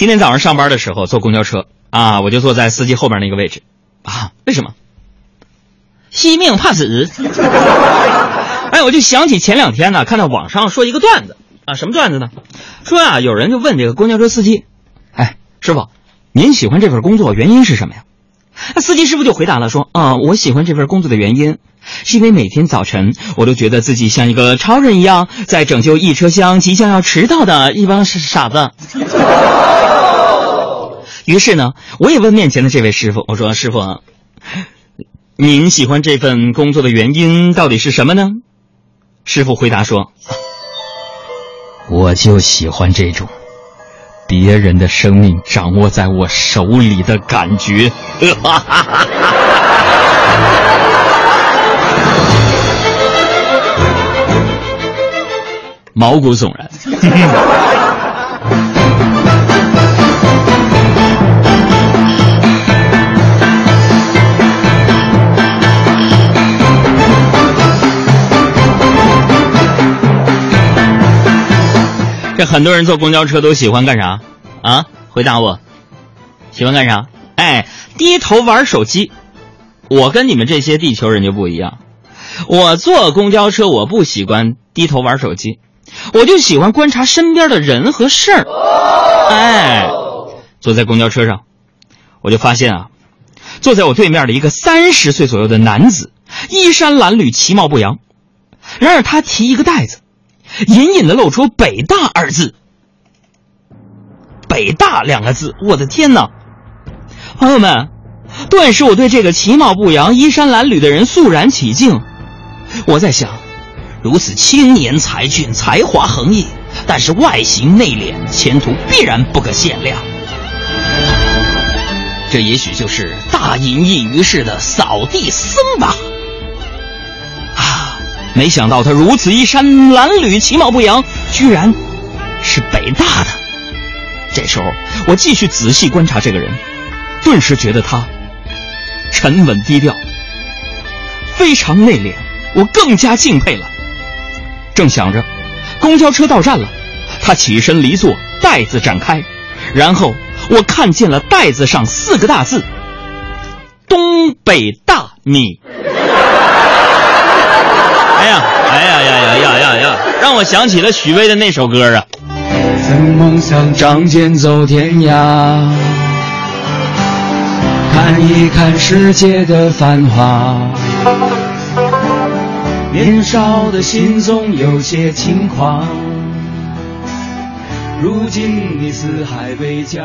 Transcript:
今天早上上班的时候坐公交车啊，我就坐在司机后边那个位置啊。为什么？惜命怕死。哎，我就想起前两天呢，看到网上说一个段子啊，什么段子呢？说啊，有人就问这个公交车司机，哎，师傅，您喜欢这份工作原因是什么呀？那司机师傅就回答了说，啊，我喜欢这份工作的原因，是因为每天早晨我都觉得自己像一个超人一样，在拯救一车厢即将要迟到的一帮傻子。于是呢，我也问面前的这位师傅，我说，师傅，您喜欢这份工作的原因到底是什么呢？师傅回答说：“我就喜欢这种别人的生命掌握在我手里的感觉。”毛骨悚然。这很多人坐公交车都喜欢干啥？啊，回答我，喜欢干啥？哎，低头玩手机。我跟你们这些地球人就不一样，我坐公交车我不喜欢低头玩手机，我就喜欢观察身边的人和事儿。哎，坐在公交车上，我就发现啊，坐在我对面的一个三十岁左右的男子，衣衫褴褛，其貌不扬，然而他提一个袋子。隐隐的露出“北大”二字，“北大”两个字，我的天哪！朋友们，顿时我对这个其貌不扬、衣衫褴褛的人肃然起敬。我在想，如此青年才俊、才华横溢，但是外形内敛，前途必然不可限量。这也许就是大隐隐于世的扫地僧吧。没想到他如此衣衫褴褛、其貌不扬，居然是北大的。这时候，我继续仔细观察这个人，顿时觉得他沉稳低调，非常内敛，我更加敬佩了。正想着，公交车到站了，他起身离座，袋子展开，然后我看见了袋子上四个大字：“东北大米。”哎呀，哎呀呀呀呀呀呀！让我想起了许巍的那首歌啊。曾梦想仗剑走天涯，看一看世界的繁华。年少的心总有些轻狂，如今你四海为家。